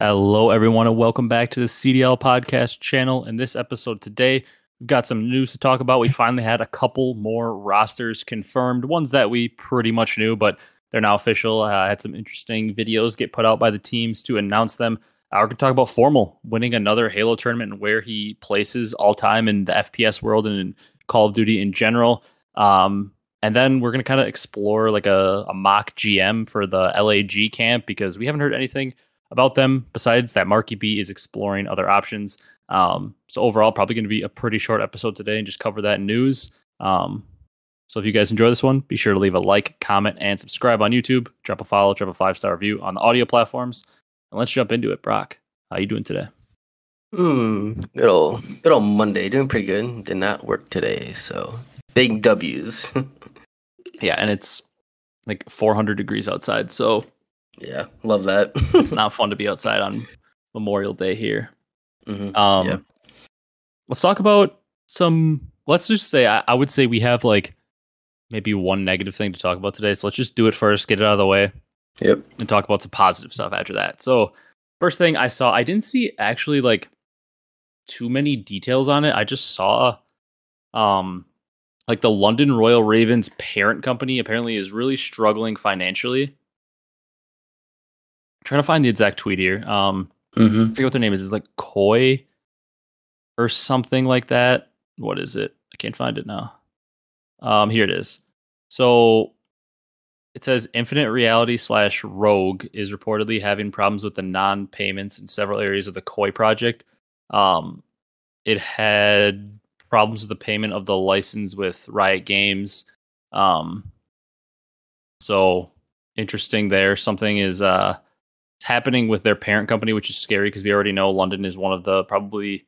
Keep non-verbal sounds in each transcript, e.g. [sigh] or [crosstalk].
Hello, everyone, and welcome back to the CDL podcast channel. In this episode today, we've got some news to talk about. We finally had a couple more rosters confirmed, ones that we pretty much knew, but they're now official. Uh, I had some interesting videos get put out by the teams to announce them. Uh, we're going to talk about Formal winning another Halo tournament and where he places all time in the FPS world and in Call of Duty in general. Um, and then we're going to kind of explore like a, a mock GM for the LAG camp because we haven't heard anything about them besides that Marky B is exploring other options. Um, so overall, probably going to be a pretty short episode today and just cover that news. Um, so if you guys enjoy this one, be sure to leave a like, comment, and subscribe on YouTube. Drop a follow, drop a five star review on the audio platforms, and let's jump into it. Brock, how you doing today? Hmm, good old, good old Monday. Doing pretty good. Did not work today, so big W's. [laughs] yeah, and it's like 400 degrees outside, so yeah, love that. [laughs] it's not fun to be outside on Memorial Day here. Mhm, Um, yeah. let's talk about some. Let's just say I, I would say we have like maybe one negative thing to talk about today. So let's just do it first, get it out of the way, Yep. and talk about some positive stuff after that. So first thing I saw, I didn't see actually like too many details on it. I just saw um like the London Royal Ravens parent company apparently is really struggling financially. Trying to find the exact tweet here. Um Mm-hmm. I forget what their name is. It's like Koi or something like that. What is it? I can't find it now. Um, here it is. So it says Infinite Reality slash Rogue is reportedly having problems with the non-payments in several areas of the Koi project. Um, it had problems with the payment of the license with Riot Games. Um, so interesting there. Something is uh it's happening with their parent company, which is scary because we already know London is one of the probably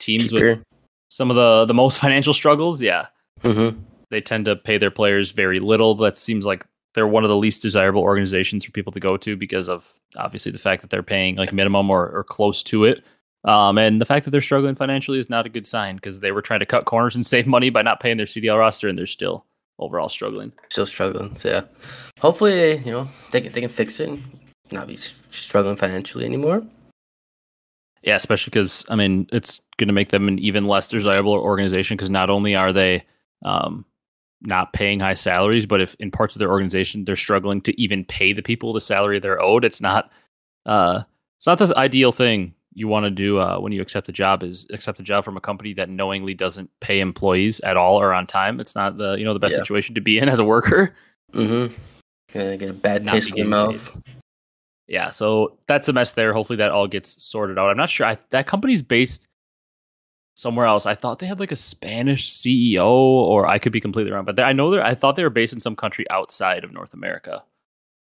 teams with some of the the most [laughs] financial struggles. Yeah, Mm-hmm. they tend to pay their players very little. That seems like they're one of the least desirable organizations for people to go to because of obviously the fact that they're paying like minimum or, or close to it. Um, and the fact that they're struggling financially is not a good sign because they were trying to cut corners and [laughs] save money by not paying their CDL roster, and they're still overall struggling. Still struggling. So yeah. Hopefully, you know, they can they can fix it. and Not be struggling financially anymore. Yeah, especially because I mean it's going to make them an even less desirable organization because not only are they um, not paying high salaries, but if in parts of their organization they're struggling to even pay the people the salary they're owed, it's not uh, it's not the ideal thing you want to do uh, when you accept a job is accept a job from a company that knowingly doesn't pay employees at all or on time. It's not the you know the best Yeah. situation to be in as a worker. Mm-hmm. Gonna get a bad Not taste in getting mouth. Yeah so that's a mess there. Hopefully that all gets sorted out. I'm not sure. I, that company's based somewhere else. I thought they had like a spanish ceo or i could be completely wrong but they, i know they're i thought they were based in some country outside of north america.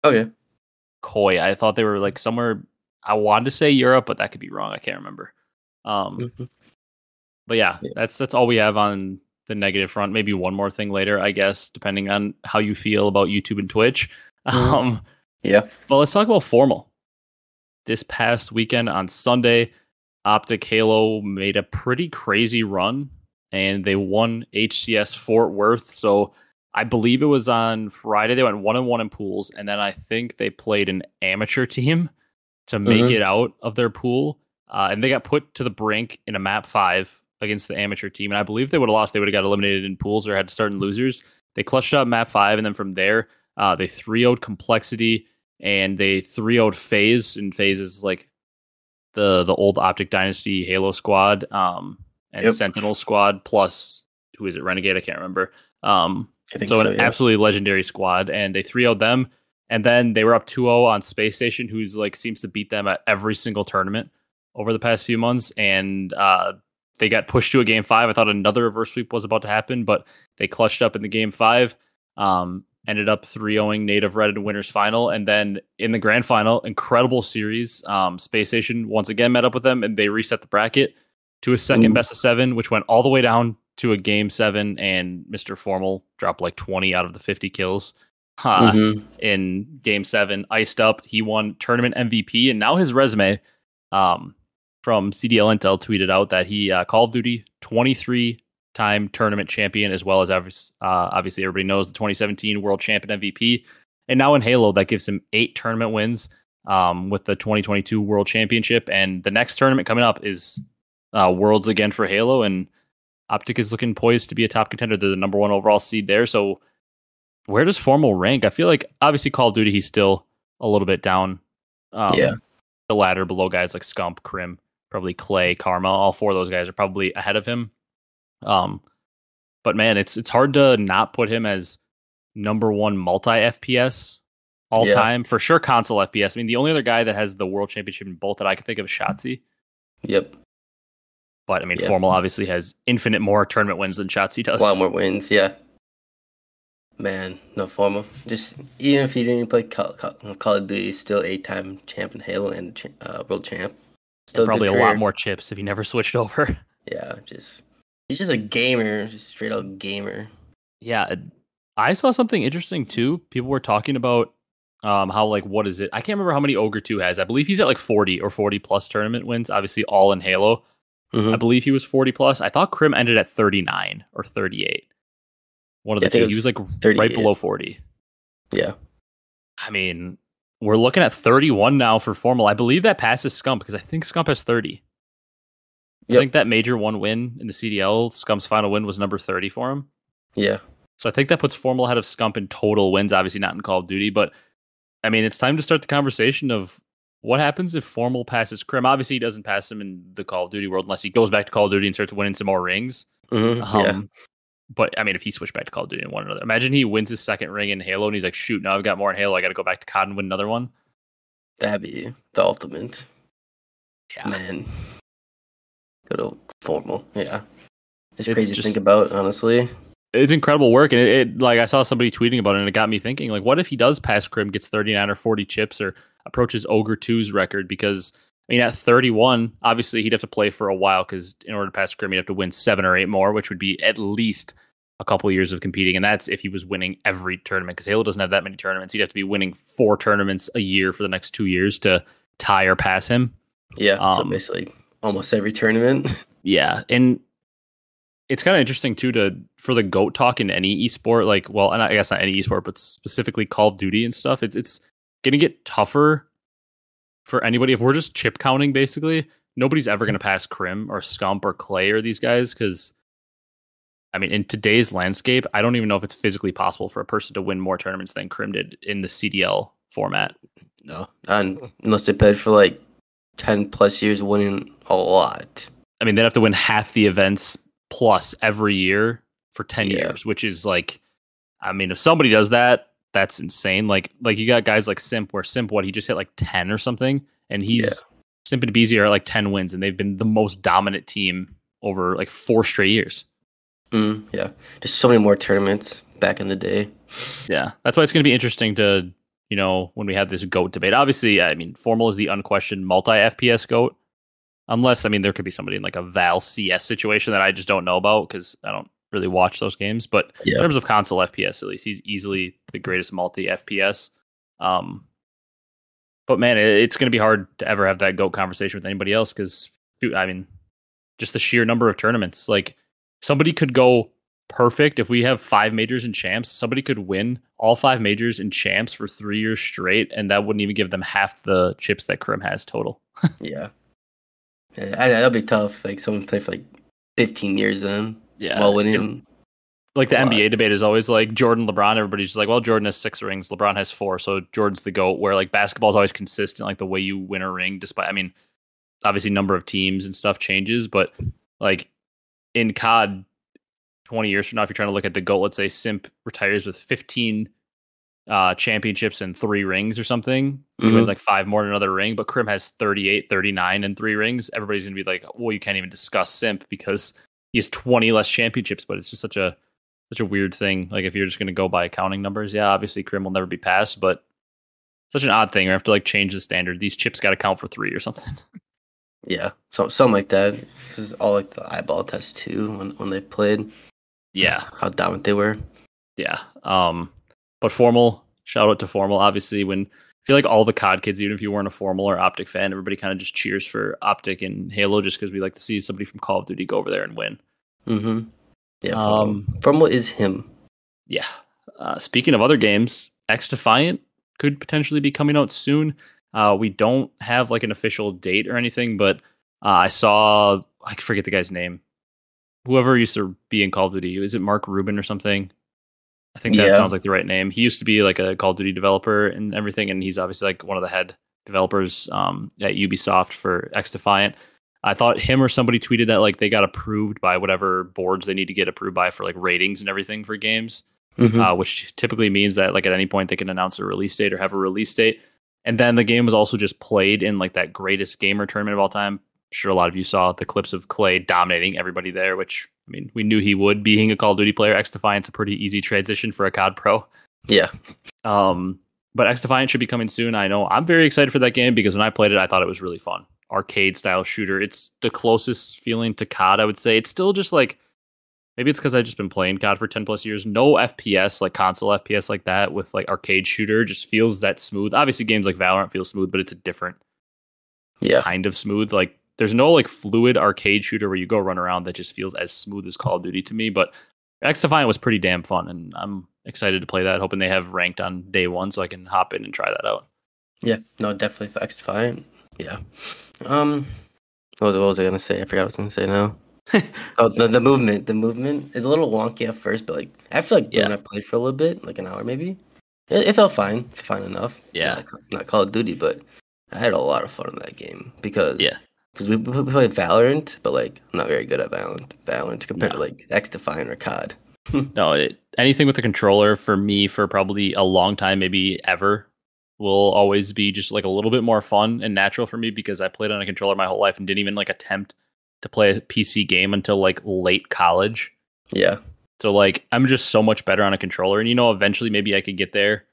Oh yeah, koi. I thought they were like somewhere i wanted to say europe but that could be wrong. I can't remember. Um [laughs] but yeah, Yeah. that's that's all we have on the negative front. Maybe one more thing later i guess depending on how you feel about youtube and twitch. Mhm. um Yeah. well, let's talk about formal. This past weekend on Sunday, Optic Halo made a pretty crazy run and they won HCS Fort Worth. So I believe it was on Friday. They went one and one in pools, and then I think they played an amateur team to make Mhm. it out of their pool. Uh, and they got put to the brink in a map five against the amateur team. And I believe they would have lost, they would have got eliminated in pools or had to start in losers. They clutched up map five, and then from there, uh, they 3 0'd complexity and they 3 0'd FaZe. And FaZe is like the the old Optic Dynasty Halo squad um, and Yep. Sentinel squad plus who is it? Renegade? I can't remember. Um, I think so, so. an yeah. absolutely legendary squad, and they 3 0'd them. And then they were up 2 0 on Space Station, who's like seems to beat them at every single tournament over the past few months. And uh, they got pushed to a game five. I thought another reverse sweep was about to happen, but they clutched up in the game five. Um, ended up 3 0ing Native Red in winners final. And then in the grand final, incredible series. Um, Space Station once again met up with them and they reset the bracket to a second Ooh. best of seven, which went all the way down to a game seven. And Mr. Formal dropped like 20 out of the 50 kills. Uh, Mhm. in game seven, iced up. He won tournament MVP, and now his resume um, from CDL Intel tweeted out that he uh, Call of Duty 23 time tournament champion, as well as uh, obviously everybody knows the 2017 world champion MVP, and now in Halo that gives him eight tournament wins. um, with the 2022 World Championship, and the next tournament coming up is uh, Worlds again for Halo, and Optic is looking poised to be a top contender. They're the number one overall seed there. So where does Formal rank? I feel like obviously Call of Duty he's still a little bit down. Um, Yeah. the ladder below guys like Scump, Crim, probably Clay, Karma. All four of those guys are probably ahead of him. Um, but man, it's it's hard to not put him as number one multi FPS all Yeah. time for sure. Console FPS. I mean, the only other guy that has the world championship in both that I can think of is Shotzzy. Yep. But I mean, Yeah. Formal obviously has infinite more tournament wins than Shotzzy does. A lot more wins, yeah. Man, no formal. Just even if he didn't play Call, Call, Call of Duty, still eight-time champ in Halo and uh, world champ. Still probably a lot more chips if he never switched [laughs] over. Yeah, just he's just a gamer, just straight up gamer. yeah, I saw something interesting too. People were talking about um how like what is it? I can't remember how many Ogre 2 has. I believe he's at like 40 or 40 plus tournament wins, obviously all in Halo. Mhm. I believe he was 40 plus. I thought Crim ended at 39 or 38. One of the two. it He was was like right below 40. Yeah, I mean, we're looking at 31 now for formal. I believe that passes Scump because I think Scump has 30. I think that major one win in the CDL, Scump's final win was number 30 for him. yeah, So I think that puts Formal ahead of Scump in total wins, obviously not in Call of Duty, but I mean, it's time to start the conversation of what happens if Formal passes Crim. Obviously, he doesn't pass him in the Call of Duty world unless he goes back to Call of Duty and starts winning some more rings. hmm Um, yeah. But I mean, if he switched back to Call of Duty and won another, imagine he wins his second ring in Halo and he's like, shoot, now I've got more in Halo. I got to go back to COD and win another one. That'd be the ultimate. Yeah. Man, good old formal. Yeah, it's, It's crazy to think about, honestly. It's incredible work. And it, it, like, I saw somebody tweeting about it and it got me thinking, like, what if he does pass Crim, gets 39 or 40 chips or approaches Ogre 2's record? Because, I mean, at 31, obviously he'd have to play for a while because in order to pass Crim, he'd have to win seven or eight more, which would be at least a couple years of competing. And that's if he was winning every tournament because Halo doesn't have that many tournaments. He'd have to be winning four tournaments a year for the next two years to tie or pass him. Yeah, so Um, basically almost every tournament. [laughs] Yeah, and it's kind of interesting too to for the goat talk in any esport, like well, and I guess not any esport, but specifically Call of Duty and stuff. It's it's gonna get tougher for anybody if we're just chip counting. Basically, nobody's ever gonna pass Crim or Scump or Clay or these guys because. I mean, in today's landscape, I don't even know if it's physically possible for a person to win more tournaments than Crim did in the CDL format. no, and unless they played for like ten plus years, winning a lot. I mean, they'd have to win half the events plus every year for 10 Yeah. years, which is like, I mean, if somebody does that, that's insane. Like, like you got guys like Simp, where Simp, what he just hit like 10 or something, and he's Yeah. Simp and Beezy are like 10 wins, and they've been the most dominant team over like four straight years. Mm, yeah, just so many more tournaments back in the day. Yeah, that's why it's going to be interesting to, you know, when we have this GOAT debate. Obviously, I mean, Formal is the unquestioned multi FPS GOAT. Unless, I mean, there could be somebody in like a Val CS situation that I just don't know about because I don't really watch those games. But in terms of console FPS, at least, he's easily the greatest multi FPS. Um, but man, it, it's going to be hard to ever have that GOAT conversation with anybody else because, I mean, just the sheer number of tournaments. Like, somebody could go perfect if we have five majors and champs. Somebody could win all five majors and champs for three years straight, and that wouldn't even give them half the chips that Crim has total. [laughs] Yeah, yeah, that'll be tough. Like someone play for like fifteen years then, Yeah, while winning. like the. NBA debate is always like Jordan, LeBron. Everybody's just like, well, Jordan has six rings, LeBron has four, so Jordan's the goat. Where like basketball is always consistent, like the way you win a ring, despite I mean, obviously number of teams and stuff changes, but like in COD, twenty years from now, if you're trying to look at the goat, let's say Simp retires with fifteen uh championships and three rings or something you win like five more in another ring but Crim has 38 39 and three rings everybody's gonna be like well you can't even discuss Simp because he has 20 less championships but it's just such a such a weird thing. Like if you're just going to go by accounting numbers, yeah, obviously Crim will never be passed, but such an odd thing. We have to like change the standard. These chips got to count for three or something. [laughs] Yeah, so something like that. This is all like the eyeball test too when when they played. Yeah, how dominant they were. yeah. Um, but formal shout out to formal. Obviously, when I feel like all the COD kids, even if you weren't a formal or optic fan, everybody kind of just cheers for optic and Halo just because we like to see somebody from Call of Duty go over there and win. Mm-hmm. Yeah. Um, what is him? Yeah. Uh, speaking of other games, X Defiant could potentially be coming out soon. Uh, we don't have like an official date or anything, but uh, I saw I forget the guy's name. Whoever used to be in Call of Duty, is it Mark Rubin or something? I think that Yeah. sounds like the right name. He used to be like a Call of Duty developer and everything, and he's obviously like one of the head developers um, at Ubisoft for X Defiant. I thought him or somebody tweeted that like they got approved by whatever boards they need to get approved by for like ratings and everything for games Mhm. uh, which typically means that like at any point they can announce a release date or have a release date. And then the game was also just played in like that greatest gamer tournament of all time. Sure a lot of you saw the clips of Clay dominating everybody there, which I mean we knew he would. Being a Call of Duty player, X Defiant's a pretty easy transition for a COD pro. yeah. Um, but X Defiant should be coming soon. I know I'm very excited for that game because when I played it, I thought it was really fun. Arcade style shooter. It's the closest feeling to COD, I would say. It's still just like maybe it's because I've just been playing COD for 10 plus years. No FPS, like console FPS like that with like arcade shooter just feels that smooth. Obviously, games like Valorant feel smooth, but it's a different Yeah. kind of smooth. Like there's no like fluid arcade shooter where you go run around that just feels as smooth as Call of Duty to me. But X Defiant was pretty damn fun, and I'm excited to play that. Hoping they have ranked on day one so I can hop in and try that out. Yeah. No, definitely for X Defiant. Yeah. Um, what was, what was I gonna say? I forgot what I was gonna say now. [laughs] oh, the, the movement. The movement is a little wonky at first, but like I feel like Yeah. when I played for a little bit, like an hour maybe, it, it felt fine, fine enough. Yeah. Not, not Call of Duty, but I had a lot of fun in that game because Yeah. Because we, played Valorant, but like I'm not very good at Valorant. Valorant compared No. to like X Defiant or COD. No, it, anything with a controller for me for probably a long time, maybe ever, will always be just like a little bit more fun and natural for me because I played on a controller my whole life and didn't even like attempt to play a PC game until like late college. Yeah. So like I'm just so much better on a controller, and you know, eventually maybe I could get there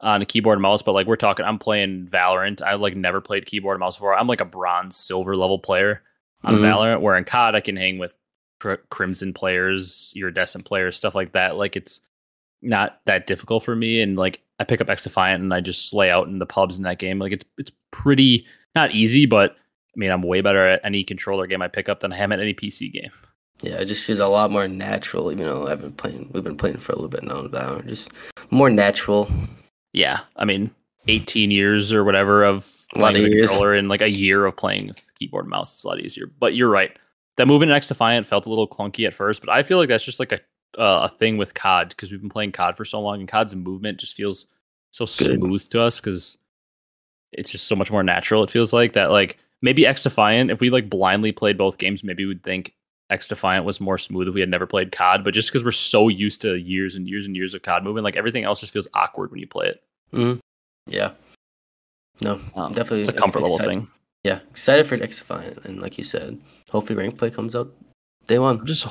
on a keyboard and mouse. But like we're talking, I'm playing Valorant. I like never played keyboard and mouse before. I'm like a bronze, silver level player on Mhm. Valorant. Where in COD I can hang with cr- Crimson players, iridescent players, stuff like that. Like it's not that difficult for me. And like I pick up X Defiant and I just slay out in the pubs in that game. Like it's it's pretty not easy, but I mean I'm way better at any controller game I pick up than I am at any PC game. Yeah, it just feels a lot more natural. You know, I've been playing. We've been playing for a little bit now. Valorant, just more natural. Yeah, I mean, 18 years or whatever of playing of with a controller and like a year of playing with keyboard and mouse. It's a lot easier. But you're right. That movement in X Defiant felt a little clunky at first, but I feel like that's just like a uh, a thing with COD because we've been playing COD for so long, and COD's movement just feels so Good. smooth to us because it's just so much more natural. It feels like that. Like maybe X Defiant, if we like blindly played both games, maybe we'd think X Defiant was more smooth if we had never played COD. But just because we're so used to years and years and years of COD movement, like everything else just feels awkward when you play it. Mm. Yeah. No, Um, definitely. it's a comfort level excited- thing. Yeah, excited for X Defiant, and like you said, hopefully rank play comes out day one. I'm just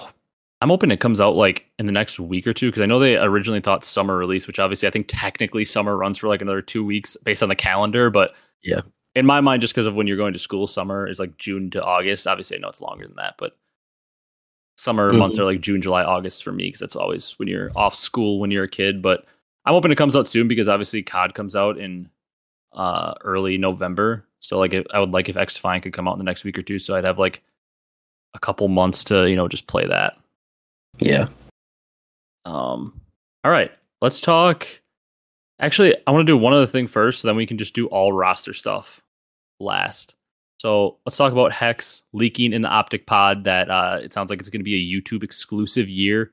I'm hoping it comes out like in the next week or two because I know they originally thought summer release, which obviously I think technically summer runs for like another two weeks based on the calendar. But Yeah. in my mind, just because of when you're going to school, summer is like June to August. Obviously, I know it's longer than that, but summer months Mhm. are like June, July, August for me because that's always when you're off school when you're a kid. But I'm hoping it comes out soon because obviously COD comes out in uh, early November. So like I would like if X Defiant could come out in the next week or two, so I'd have like a couple months to you know just play that. Yeah. Um, all right, let's talk. Actually, I want to do one other thing first, so then we can just do all roster stuff last. So let's talk about Hex leaking in the Optic Pod that uh, it sounds like it's going to be a YouTube exclusive year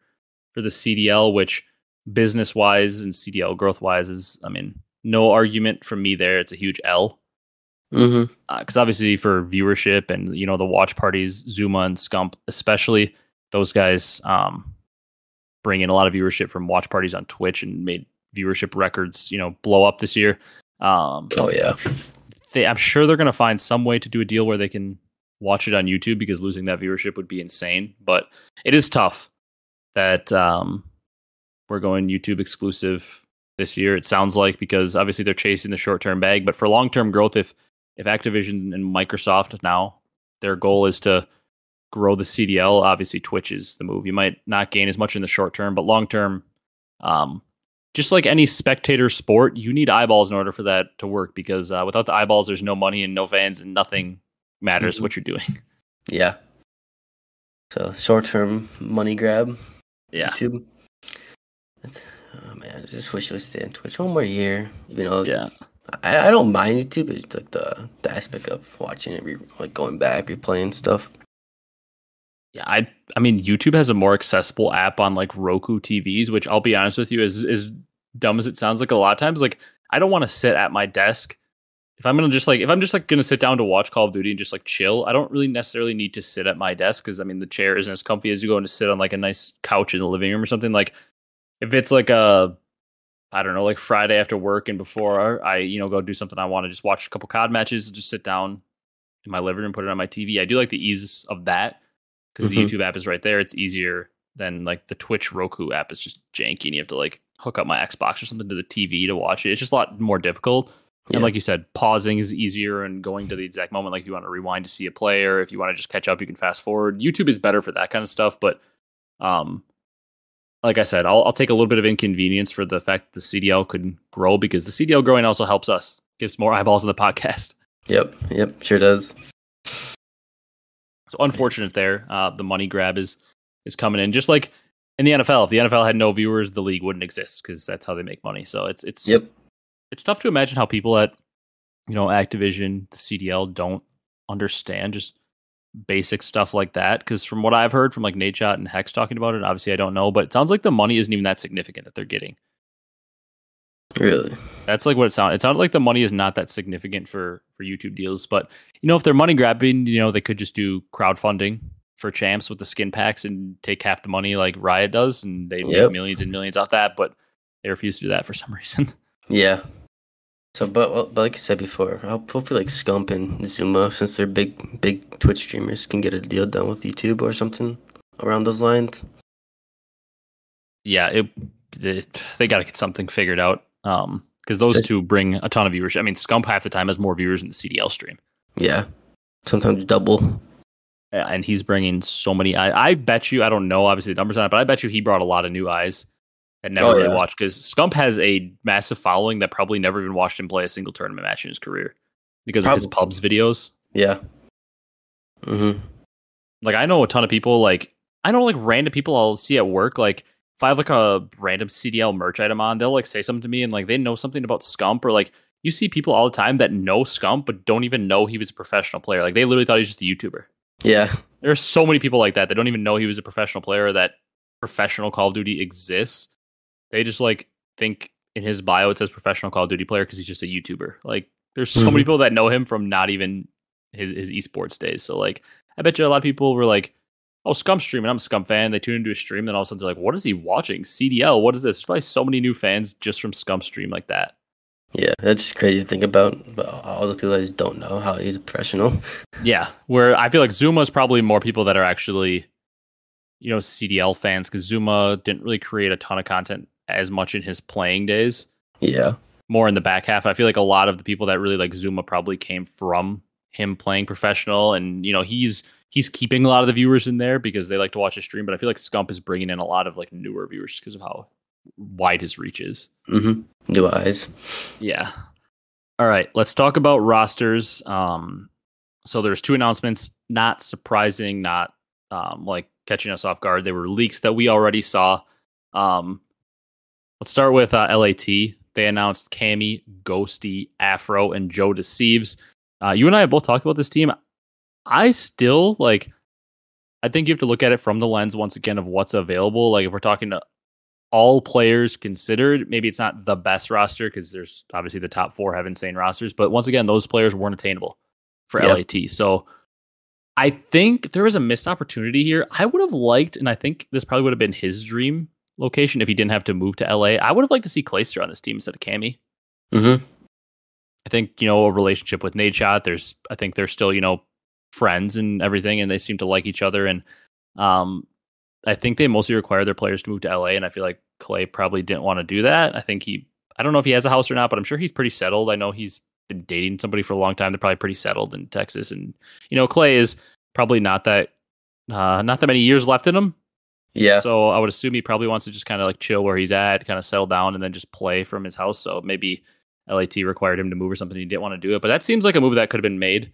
for the CDL, which business wise and CDL growth wise is, I mean, no argument from me there. It's a huge L Mm-hmm. because obviously for viewership and you know the watch parties, Zuma and Scump, especially those guys, um, bring in a lot of viewership from watch parties on Twitch and made viewership records, you know, blow up this year. Um, Oh yeah. They, I'm sure they're going to find some way to do a deal where they can watch it on YouTube because losing that viewership would be insane. But it is tough that um, we're going YouTube exclusive this year. It sounds like because obviously they're chasing the short term bag, but for long term growth, if if Activision and Microsoft now their goal is to grow the CDL, obviously Twitch is the move. You might not gain as much in the short term, but long term, um, just like any spectator sport, you need eyeballs in order for that to work because uh, without the eyeballs, there's no money and no fans, and nothing matters Mhm. what you're doing. [laughs] Yeah. So short term money grab. Yeah. YouTube. That's, oh man, I just wish it would stay on Twitch one more year. You know, Yeah. I, I don't mind YouTube. It's like the the aspect of watching it, re, like going back, replaying stuff. Yeah, I I mean YouTube has a more accessible app on like Roku TVs, which I'll be honest with you, is is dumb as it sounds like a lot of times, like I don't want to sit at my desk. If I'm gonna just like if I'm just like gonna sit down to watch Call of Duty and just like chill, I don't really necessarily need to sit at my desk because I mean the chair isn't as comfy as you going to sit on like a nice couch in the living room or something. Like if it's like a I don't know, like Friday after work and before I, you know, go do something I want to just watch a couple COD matches, just sit down in my living room, put it on my TV. I do like the ease of that because mm-hmm. the YouTube app is right there. It's easier than like the Twitch Roku app is just janky and you have to like hook up my Xbox or something to the TV to watch it. It's just a lot more difficult. Yeah. And like you said, pausing is easier and going to the exact moment. Like you want to rewind to see a player. If you want to just catch up, you can fast forward. YouTube is better for that kind of stuff. But um, like I said, I'll, I'll take a little bit of inconvenience for the fact that the CDL could grow because the CDL growing also helps us, gives more eyeballs in the [laughs] podcast. Yep, yep, sure does. So unfortunate there. Uh, the money grab is is coming in, just like in the NFL. If the NFL had no viewers, the league wouldn't exist because that's how they make money. So it's it's yep. it's tough to imagine how people at you know Activision, the CDL, don't understand just basic stuff like that. Because from what I've heard from like Nadeshot and Hex talking about it, obviously I don't know, but it sounds like the money isn't even that significant that they're getting. Really? That's like what it sounded. It sounded like the money is not that significant for for YouTube deals, but you know if they're money grabbing, you know they could just do crowdfunding for champs with the skin packs and take half the money like Riot does, and they yep. make millions and millions off that. But they refuse to do that for [laughs] some reason. Yeah, so, but, but like I said before, hopefully like Scump and Zuma, since they're big big Twitch streamers, can get a deal done with YouTube or something around those lines. Yeah, it, it they got to get something figured out. Um, because those two bring a ton of viewers. I mean, Scump half the time has more viewers in the CDL stream. Yeah, sometimes double. Yeah, and he's bringing so many. I, I bet you. I don't know, obviously the numbers on it, but I bet you he brought a lot of new eyes and never oh, really yeah. watched because Scump has a massive following that probably never even watched him play a single tournament match in his career because probably. of his pubs videos. Yeah. Mm-hmm. Like I know a ton of people. Like I know like random people I'll see at work. Like if I have like a random CDL merch item on, they'll like say something to me and like they know something about Scump or like you see people all the time that know Scump but don't even know he was a professional player. Like they literally thought he was just a YouTuber. Yeah. There are so many people like that that don't even know he was a professional player or that professional Call of Duty exists. They just like think in his bio it says professional Call of Duty player because he's just a YouTuber. Like there's so mm-hmm. many people that know him from not even his his esports days. So like I bet you a lot of people were like, "Oh, Scump streaming. I'm a Scump fan." They tune into a stream, then all of a sudden they're like, "What is he watching? CDL? What is this?" There's probably so many new fans just from Scump stream like that. Yeah, that's just crazy to think about. But all the people that just don't know how he's a professional. Yeah, where I feel like Zuma is probably more people that are actually, you know, CDL fans because Zuma didn't really create a ton of content as much in his playing days. Yeah. More in the back half. I feel like a lot of the people that really like Zuma probably came from him playing professional. And you know he's he's keeping a lot of the viewers in there because they like to watch his stream but i feel like scump is bringing in a lot of like newer viewers because of how wide his reach is. Mm-hmm. new eyes. Yeah. All right. Let's talk about rosters. Um so there's two announcements. Not surprising not um like catching us off guard. They were leaks that we already saw. Um Let's start with uh, LAT. They announced Cammy, Ghosty, Afro, and Joe Deceives. Uh, you and I have both talked about this team. I still like. I think you have to look at it from the lens once again of what's available. Like if we're talking to all players considered, maybe it's not the best roster because there's obviously the top four have insane rosters, but once again, those players weren't attainable for yep. LAT. So I think there was a missed opportunity here. I would have liked, and I think this probably would have been his dream location if he didn't have to move to LA. I would have liked to see Clayster on this team instead of Cammy. Mm-hmm. I think you know a relationship with Nadeshot. There's I think they're still you know friends and everything, and they seem to like each other. And um, I think they mostly require their players to move to LA, and I feel like Clay probably didn't want to do that. I think he I don't know if he has a house or not, but I'm sure he's pretty settled. I know he's been dating somebody for a long time. They're probably pretty settled in Texas, and you know Clay is probably not that uh, not that many years left in him. Yeah. So I would assume he probably wants to just kind of like chill where he's at, kind of settle down, and then just play from his house. So maybe LAT required him to move or something. He didn't want to do it, but that seems like a move that could have been made.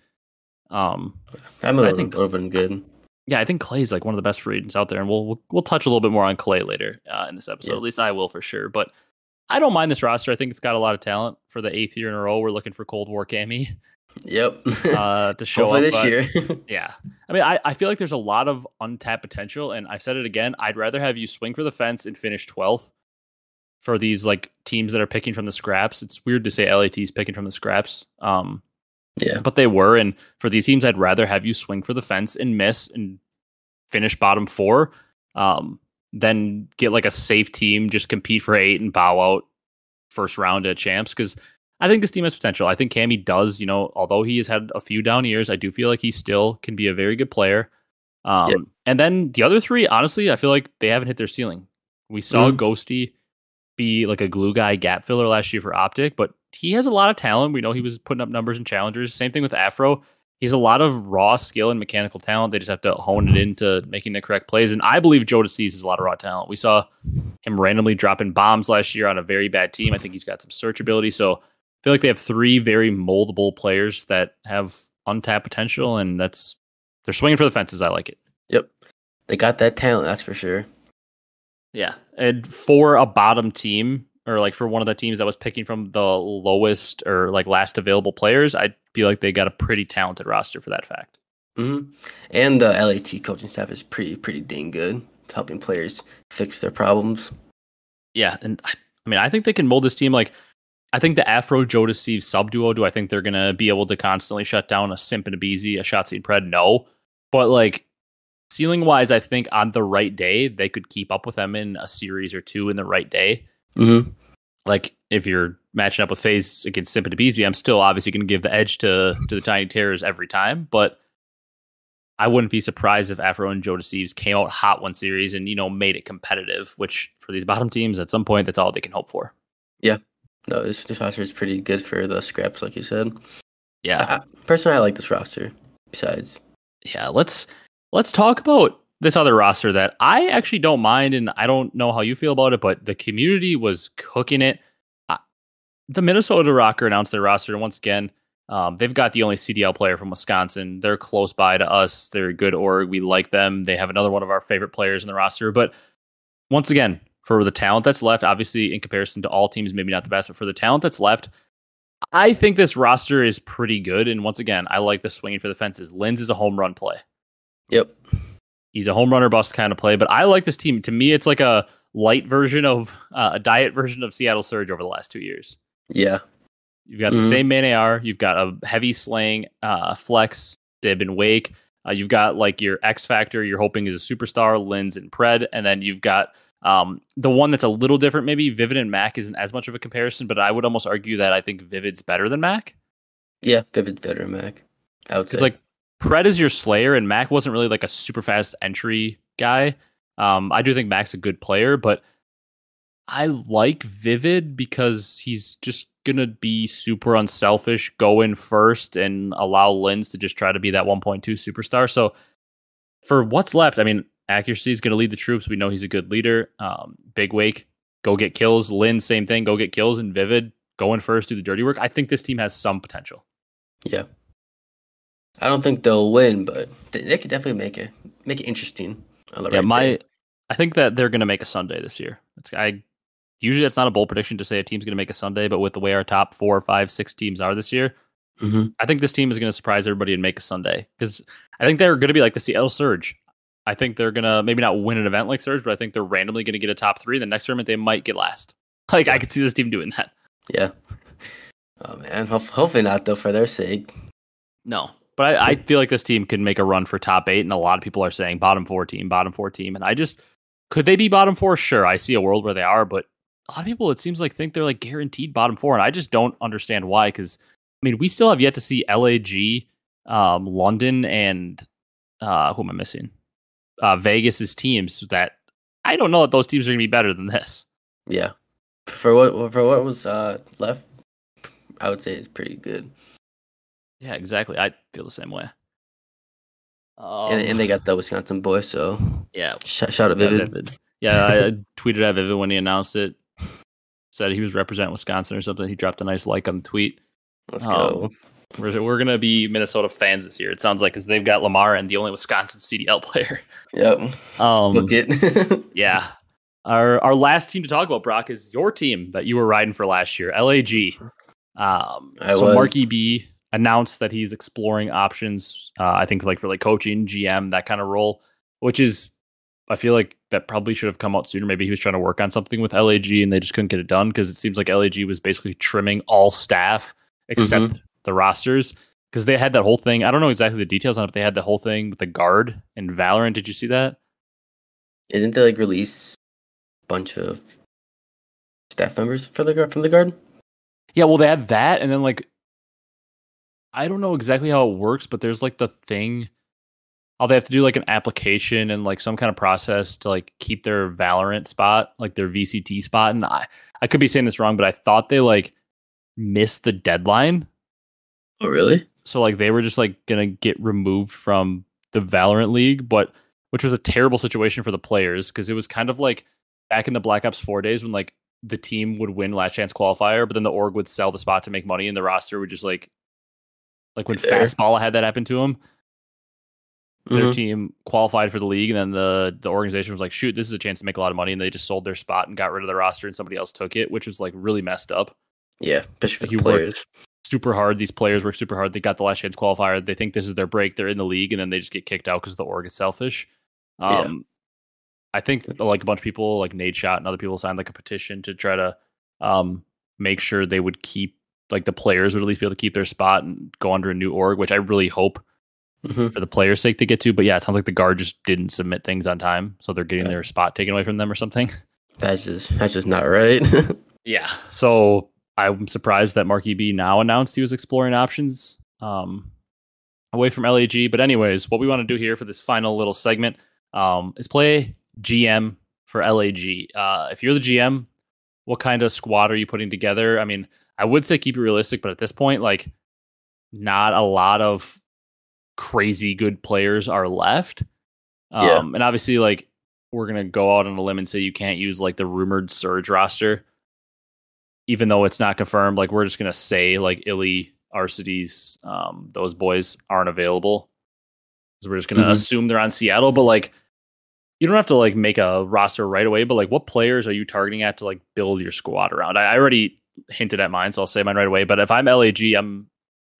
Um, I'm I think would have been good. Yeah, I think Clay's like one of the best free agents out there, and we'll we'll, we'll touch a little bit more on Clay later uh, in this episode. Yeah. At least I will for sure. But I don't mind this roster. I think it's got a lot of talent for the eighth year in a row. We're looking for Cold War Cammy Yep. uh, to [laughs] show Hopefully up. this but- year. [laughs] Yeah. I mean, I, I feel like there's a lot of untapped potential. And I've said it again. I'd rather have you swing for the fence and finish 12th for these like teams that are picking from the scraps. It's weird to say LAT is picking from the scraps. Um, yeah. but they were. And for these teams, I'd rather have you swing for the fence and miss and finish bottom four um, than get like a safe team, just compete for eight and bow out first round at champs. Because I think this team has potential. I think Cammy does, you know, although he has had a few down years, I do feel like he still can be a very good player. Um, Yep. And then the other three, honestly, I feel like they haven't hit their ceiling. We saw Mhm. Ghosty be like a glue guy gap filler last year for Optic, but he has a lot of talent. We know he mm-hmm. was putting up numbers in challengers. Same thing with Afro. He's a lot of raw skill and mechanical talent. They just have to hone it into making the correct plays. And I believe Joe Deceives is a lot of raw talent. We saw him randomly dropping bombs last year on a very bad team. I think he's got some search ability. So I feel like they have three very moldable players that have untapped potential, and that's they're swinging for the fences. I like it. Yep. They got that talent, that's for sure. Yeah. And for a bottom team, or like for one of the teams that was picking from the lowest or like last available players, I'd feel like they got a pretty talented roster for that fact. hmm And the LAT coaching staff is pretty pretty dang good, helping players fix their problems. Yeah. And I mean, I think they can mold this team. Like, I think the Afro Joe Deceive sub duo, do I think they're going to be able to constantly shut down a Simp and a Beezy, a Shotzzy and Pred? No. But like, ceiling wise, I think on the right day, they could keep up with them in a series or two in the right day. Mm-hmm. like if you're matching up with FaZe against Simp and Beezy, I'm still obviously going to give the edge to to the Tiny Terrors every time, but I wouldn't be surprised if Afro and Joe Deceives came out hot one series and you know made it competitive. Which for these bottom teams, at some point, that's all they can hope for. Yeah, no, this, this roster is pretty good for the scraps, like you said. Yeah, I, personally, I like this roster. Besides, yeah. Let's let's talk about this other roster that I actually don't mind, and I don't know how you feel about it, but the community was cooking it. I, the Minnesota Rokkr announced their roster, and once again, um, they've got the only CDL player from Wisconsin. They're close by to us. They're a good org. We like them. They have another one of our favorite players in the roster. But once again, for the talent that's left, obviously in comparison to all teams, maybe not the best, but for the talent that's left, I think this roster is pretty good. And once again, I like the swinging for the fences. Lynz is a home run play. Yep. He's a home runner bust kind of play, but I like this team. To me, it's like a light version of uh, a diet version of Seattle Surge over the last two years. Yeah. You've got the Mhm. same main AR. You've got a heavy slaying uh, flex, Dib and Wake. Uh, you've got like your X Factor. You're hoping is a superstar, Lynz and Pred, and then you've got um, the one that's a little different. Maybe Vivid and Mac isn't as much of a comparison, but I would almost argue that I think Vivid's better than Mac Yeah. Vivid veteran Mac. I would say. like Pred is your Slayer, and Mac wasn't really like a super fast entry guy. Um, I do think Mac's a good player, but I like Vivid because he's just gonna be super unselfish, go in first, and allow Lynz to just try to be that 1.2 superstar. So for what's left, I mean, accuracy is gonna lead the troops. We know he's a good leader. Um, Big Wake, go get kills. Lynn, same thing, go get kills. And Vivid, go in first, do the dirty work. I think this team has some potential. yeah. I don't think they'll win, but they, they could definitely make it make it interesting. Yeah, right my. I think that they're going to make a Sunday this year. It's I usually that's not a bold prediction to say a team's going to make a Sunday, but with the way our top four, five, six teams are this year, Mhm. I think this team is going to surprise everybody and make a Sunday because I think they're going to be like the Seattle Surge. I think they're going to maybe not win an event like Surge, but I think they're randomly going to get a top three. The next tournament they might get last. [laughs] Like I could see this team doing that. Yeah. [laughs] Oh man. Ho- hopefully not though, for their sake. No, but I, I feel like this team can make a run for top eight, and a lot of people are saying bottom four team, bottom four team, and I just could they be bottom four? Sure, I see a world where they are, but a lot of people it seems like think they're like guaranteed bottom four, and I just don't understand why. Because I mean, we still have yet to see LAG, um, London, and uh, who am I missing? Uh, Vegas's teams that I don't know that those teams are going to be better than this. Yeah. For what for what was uh left, I would say it's pretty good. Yeah, exactly. I feel the same way. Um, and, and they got the Wisconsin boy, so yeah, sh- shout out Vivid. Vivid. Yeah, I, I tweeted at Vivid when he announced it. Said he was representing Wisconsin or something. He dropped a nice like on the tweet. Let's Um, go. We're, we're gonna be Minnesota fans this year. It sounds like because they've got Lamar and the only Wisconsin CDL [laughs] player. Yep. Um, Book it. [laughs] yeah. our our last team to talk about, Brock, is your team that you were riding for last year, LAG. Um, I so was. Marky B announced that he's exploring options. Uh, I think like for like coaching, GM, that kind of role, which is I feel like that probably should have come out sooner. Maybe he was trying to work on something with LAG and they just couldn't get it done because it seems like LAG was basically trimming all staff except Mm-hmm. the rosters because they had that whole thing. I don't know exactly the details on it, but they had the whole thing with the guard and Valorant. Did you see that? Didn't they like release a bunch of staff members for the guard from the guard? Yeah, well, they had that, and then like, I don't know exactly how it works, but there's like the thing. How they have to do like an application and like some kind of process to like keep their Valorant spot, like their VCT spot. And I, I could be saying this wrong, but I thought they like missed the deadline. Oh, really? So like they were just like gonna get removed from the Valorant League, but which was a terrible situation for the players because it was kind of like back in the Black Ops 4 days when like the team would win last chance qualifier, but then the org would sell the spot to make money and the roster would just like like when There. Fastball had that happen to him, their Mhm. team qualified for the league and then the the organization was like, shoot, this is a chance to make a lot of money and they just sold their spot and got rid of the roster and somebody else took it, which was like really messed up Yeah, especially for Like the players. super hard. These players work super hard. They got the last chance qualifier. They think this is their break. They're in the league, and then they just get kicked out because the org is selfish. Yeah. Um, I think like a bunch of people, like Nadeshot and other people, signed like a petition to try to um, make sure they would keep like the players would at least be able to keep their spot and go under a new org, which I really hope Mhm. for the players' sake to get to. But yeah, it sounds like the guard just didn't submit things on time, so they're getting Yeah. their spot taken away from them or something. [laughs] That's just that's just not right. [laughs] Yeah. So I'm surprised that Marky B now announced he was exploring options um, away from LAG. But anyways, what we want to do here for this final little segment um, is play GM for LAG. Uh, if you're the GM, what kind of squad are you putting together? I mean, I would say keep it realistic, but at this point, like, not a lot of crazy good players are left. Um, Yeah. And obviously, like, we're gonna go out on a limb and say you can't use like the rumored surge roster, even though it's not confirmed. Like, we're just gonna say like Illey, Arcitys, um, those boys aren't available. So we're just gonna Mhm. assume they're on Seattle, but like you don't have to like make a roster right away, but like what players are you targeting at to like build your squad around? I, I already hinted at mine, so I'll say mine right away. But if I'm LAG, I'm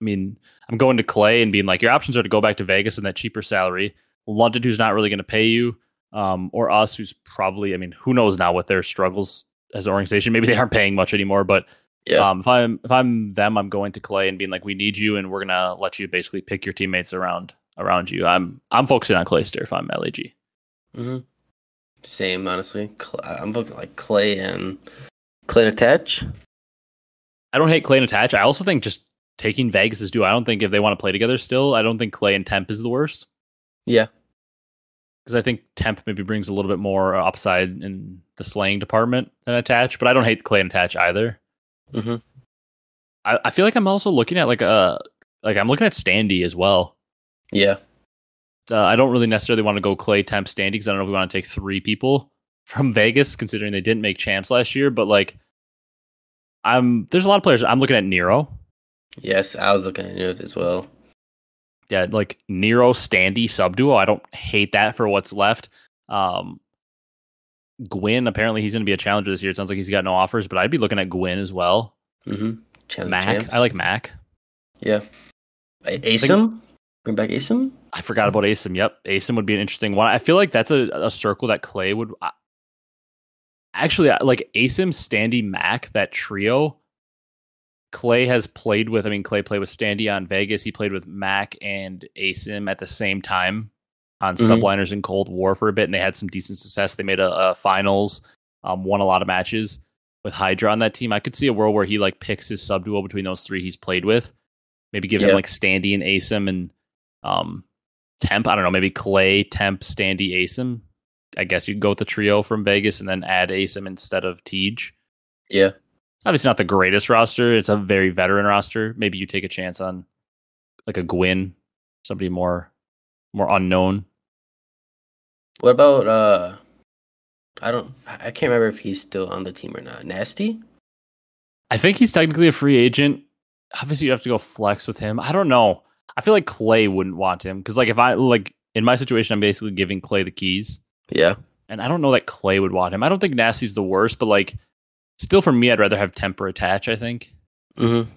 I mean, I'm going to Clay and being like, your options are to go back to Vegas and that cheaper salary. London, who's not really going to pay you, um, or us, who's probably, I mean, who knows now what their struggles as an organization. Maybe they aren't paying much anymore, but yeah. um, if I'm if I'm them, I'm going to Clay and being like, we need you, and we're gonna let you basically pick your teammates around around you. I'm I'm focusing on Clayster if I'm LAG. hmm Same, honestly. I'm looking like Clay and Clay attach. I don't hate Clay and Attach. I also think just taking Vegas is due. I don't think if they want to play together still, I don't think Clay and Temp is the worst. Yeah. Because I think Temp maybe brings a little bit more upside in the slaying department than Attach, but I don't hate Clay and Attach either. hmm I, I feel like I'm also looking at like a like I'm looking at Standy as well. Yeah. Uh, I don't really necessarily want to go Clay Temp Standy because I don't know if we want to take three people [laughs] from Vegas, considering they didn't make champs last year. But like, I'm there's a lot of players. I'm looking at Nero. Yes, I was looking at Nero as well. yeah, like Nero Standy subduo. I don't hate that for what's left. Um, Gwinn apparently he's going to be a challenger this year. It sounds like he's got no offers, but I'd be looking at Gwinn as well. hmm Challenge Mac, champs. I like Mac. Yeah. Asim. Bring back Asim. I forgot about Asim. Yep, Asim would be an interesting one. I feel like that's a, a circle that Clay would actually like Asim, Standy, Mac. That trio. Clay has played with. I mean, Clay played with Standy on Vegas. He played with Mac and Asim at the same time on Mhm. subliners in Cold War for a bit, and they had some decent success. They made a, a finals, um, won a lot of matches with Hydra on that team. I could see a world where he like picks his sub duo between those three he's played with. Maybe give him like Standy and Asim and um, Temp. I don't know. Maybe Clay, Temp, Standy, Asim. I guess you could go with the trio from Vegas and then add Asim instead of Tej. Yeah. Obviously, not the greatest roster. It's a very veteran roster. Maybe you take a chance on like a Gwinn, somebody more more unknown. What about uh? I don't. I I can't remember if he's still on the team or not. Nasty. I think he's technically a free agent. Obviously, you have to go flex with him. I don't know. I feel like Clay wouldn't want him because, like, if I like in my situation, I'm basically giving Clay the keys. Yeah. and I don't know that Clay would want him. I don't think Nasty's the worst, but like still for me, I'd rather have Temper attach. I think. Mm-hmm.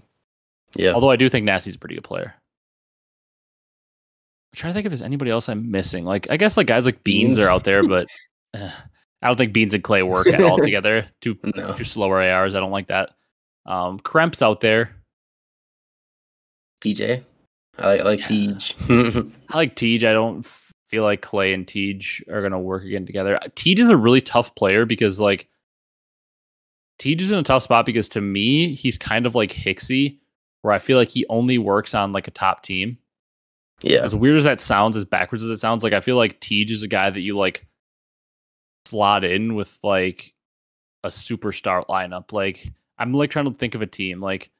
Yeah. Although I do think Nasty's a pretty good player. I'm trying to think if there's anybody else I'm missing. Like I guess like guys like Beans, are out there, but [laughs] eh, I don't think Beans and Clay work at all [laughs] together. Two no. two slower ARs. I don't like that. Um, Kremp's out there. PJ. I like I like Yeah. Tej. [laughs] I like Tej. I don't feel like Clay and Tej are gonna work again together. Tej is a really tough player because like Tej is in a tough spot because to me he's kind of like Hixie, where I feel like he only works on like a top team. yeah. As weird as that sounds, as backwards as it sounds, like I feel like Tej is a guy that you like slot in with like a superstar lineup. Like I'm like trying to think of a team. Like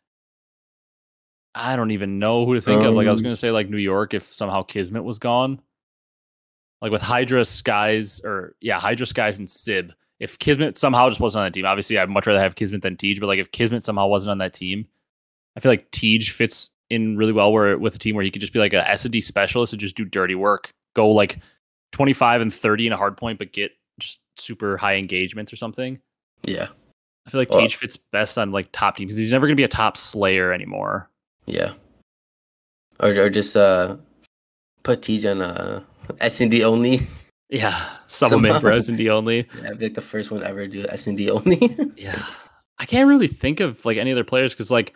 I don't even know who to think of. Like I was Um, gonna say like New York if somehow Kismet was gone. Like with Hydra Skyz or yeah, Hydra Skyz and Sib. If Kismet somehow just wasn't on that team, obviously I'd much rather have Kismet than Tej, but like if Kismet somehow wasn't on that team, I feel like Tej fits in really well where with a team where he could just be like a S and D specialist and just do dirty work. Go like 25 and 30 in a hard point, but get just super high engagements or something. Yeah. I feel like Well- Tej fits best on like top teams because he's never gonna be a top slayer anymore. Yeah. Or or just uh put Tej on uh S and D only. Yeah, supplement Somehow. for S and D only. [laughs] Yeah, be like the first one ever to do S and D only. [laughs] Yeah, I can't really think of like any other players because like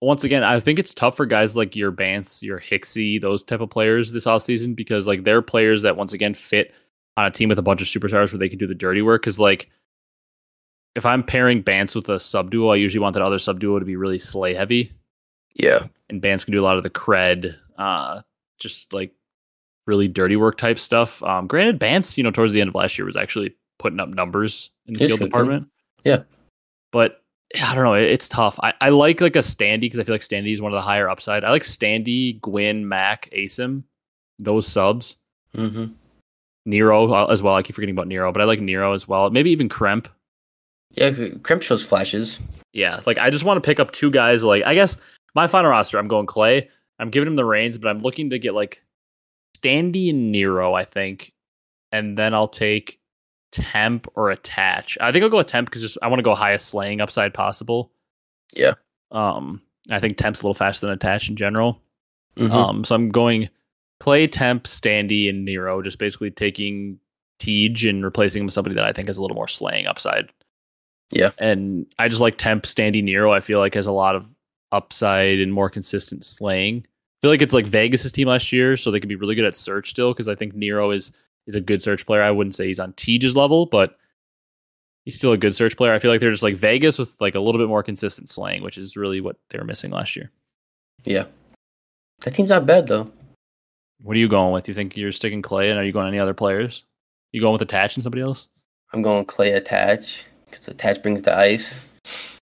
once again, I think it's tough for guys like your Bance, your Hixie, those type of players this offseason because like they're players that once again fit on a team with a bunch of superstars where they can do the dirty work. Because like if I'm pairing Bance with a sub duo, I usually want that other sub duo to be really slay heavy, yeah. and Bance can do a lot of the cred, uh, just like really dirty work type stuff. Um, granted, Bance, you know, towards the end of last year was actually putting up numbers in the He's field department. Yeah. but I don't know. It, it's tough. I, I like like a Standy because I feel like Standy is one of the higher upside. I like Standy, Gwinn, Mac, Asim, those subs. Mm-hmm. Nero uh, as well. I keep forgetting about Nero, but I like Nero as well. Maybe even Kremp. Yeah, Crimp shows flashes. Yeah, like I just want to pick up two guys. Like I guess my final roster, I'm going Clay. I'm giving him the reins, but I'm looking to get like Standy and Nero. I think, and then I'll take Temp or Attach. I think I'll go with Temp because just I want to go highest slaying upside possible. Yeah. Um, I think Temp's a little faster than Attach in general. Mhm. Um, so I'm going Clay, Temp, Standy, and Nero, just basically taking Tej and replacing him with somebody that I think has a little more slaying upside. Yeah. And I just like Temp, Standy, Nero. I feel like has a lot of upside and more consistent slaying. I feel like it's like Vegas's team last year, so they could be really good at search still, because I think Nero is is a good search player. I wouldn't say he's on Tej's level, but he's still a good search player. I feel like they're just like Vegas with like a little bit more consistent slaying, which is really what they were missing last year. yeah. That team's not bad though. What are you going with? You think you're sticking Clay, and are you going any other players? You going with Attach and somebody else? I'm going Clay attach because attach brings the ice.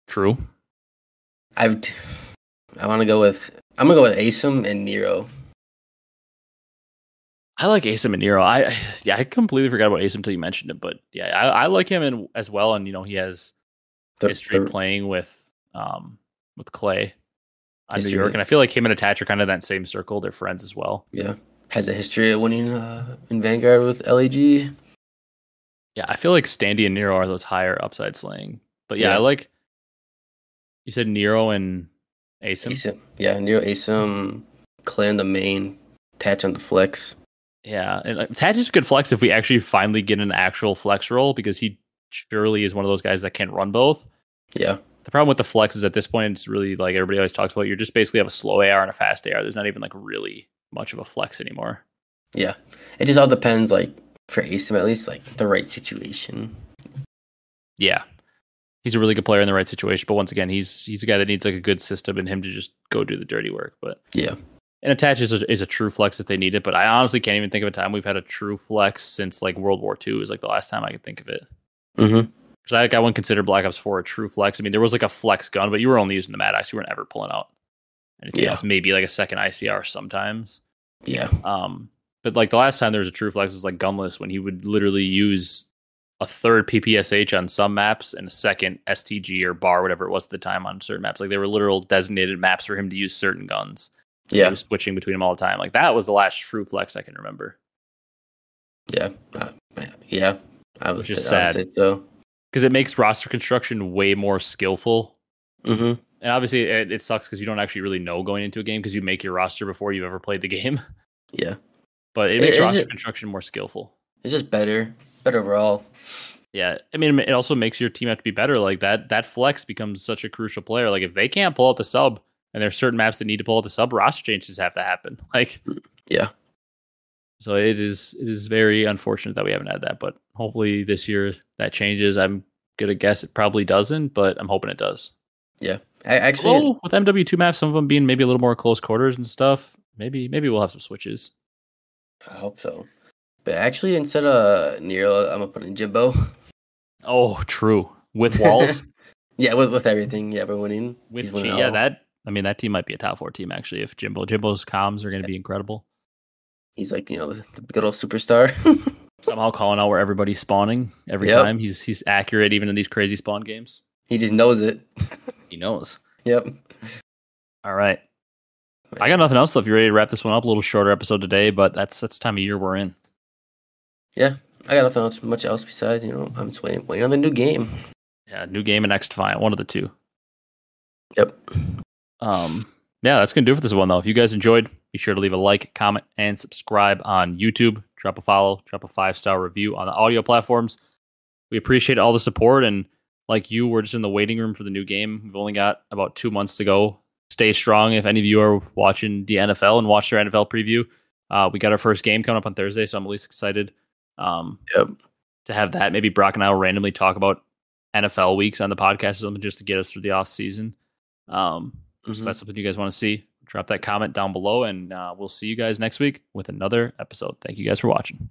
True. I've t- I want to go with I'm gonna go with Asim and Nero. I like Asim and Nero. I I- [sighs] yeah, I completely forgot about Asim until you mentioned it, but yeah, I, I like him in, as well. And you know, he has The- history the- playing with um with Clay on New History. York, and I feel like him and Attach are kind of that same circle. They're friends as well. yeah, has a history of winning uh, in Vanguard with LAG. Yeah, I feel like Standy and Nero are those higher upside slaying. But yeah, Yeah. I like. You said Nero and Asim. Asim, yeah, Nero Asim, clan the main, attach on the flex. Yeah, and uh, Tad is a good flex if we actually finally get an actual flex role because he surely is one of those guys that can run both. Yeah, The problem with the flex is at this point it's really like everybody always talks about. You're just basically have a slow AR and a fast AR. There's not even like really much of a flex anymore. yeah. It just all depends, like for Asim at least, like the right situation. Yeah, he's a really good player in the right situation, but once again, he's he's a guy that needs like a good system and him to just go do the dirty work. But Yeah, and attach is a, is a true flex if they need it. But I honestly can't even think of a time we've had a true flex since like World War II is like the last time I could think of it. mm-hmm. Because I, like, I wouldn't consider Black Ops 4 a true flex. I mean, there was like a flex gun, but you were only using the Maddox. You weren't ever pulling out anything Yeah. else. Maybe like a second ICR sometimes. yeah, Um, but like the last time there was a true flex was like Gunless when he would literally use a third PPSH on some maps and a second STG or bar, whatever it was at the time on certain maps. Like they were literal designated maps for him to use certain guns. Yeah, was switching between them all the time. Like that was the last true flex I can remember. yeah, uh, yeah. I would Which is say- I would sad. so. because it makes roster construction way more skillful. Mm-hmm. And obviously, it, it sucks because you don't actually really know going into a game because you make your roster before you've ever played the [laughs] game. Yeah, But it It- makes it's roster just- construction more skillful. it's just better, better overall. Yeah, I mean, it also makes your team have to be better. Like that, that flex becomes such a crucial player. Like if they can't pull out the sub, and there's certain maps that need to pull out the sub, roster changes have to happen. [laughs] Like Yeah, so, it is it is very unfortunate that we haven't had that. But hopefully this year that changes. I'm gonna guess it probably doesn't, but I'm hoping it does. yeah. I actually, with MW2 maps, some of them being maybe a little more close quarters and stuff. Maybe maybe we'll have some switches. I hope so. But actually, instead of Nero, I'm gonna put in Jimbo. Oh, true. With walls, [laughs] Yeah, with with everything. Yeah, we're winning. with G- winning yeah, all. that I mean that team might be a top four team actually. If Jimbo Jimbo's comms are going to be incredible. He's like you know the, the good old superstar. [laughs] Somehow calling out where everybody's spawning every Yep. time. He's he's accurate even in these crazy spawn games. he just knows it. [laughs] He knows. yep. All right. I got nothing else. So if you're ready to wrap this one up, a little shorter episode today, but that's that's the time of year we're in. Yeah, I got nothing else, much else besides you know I'm just waiting, waiting on the new game. Yeah, new game and XDefiant, one of the two. Yep. Um, yeah, that's gonna do it for this one though. If you guys enjoyed, be sure to leave a like, comment, and subscribe on YouTube. Drop a follow, drop a five star review on the audio platforms. We appreciate all the support and like you, we're just in the waiting room for the new game. We've only got about two months to go. Stay strong. If any of you are watching the NFL and watch their NFL preview, uh, we got our first game coming up on Thursday, so I'm at least excited um, Yep. to have that. Maybe Brock and I will randomly talk about NFL weeks on the podcast or something just to get us through the off season. Um, so if Mhm. that's something you guys want to see, drop that comment down below, and uh, we'll see you guys next week with another episode. Thank you guys for watching.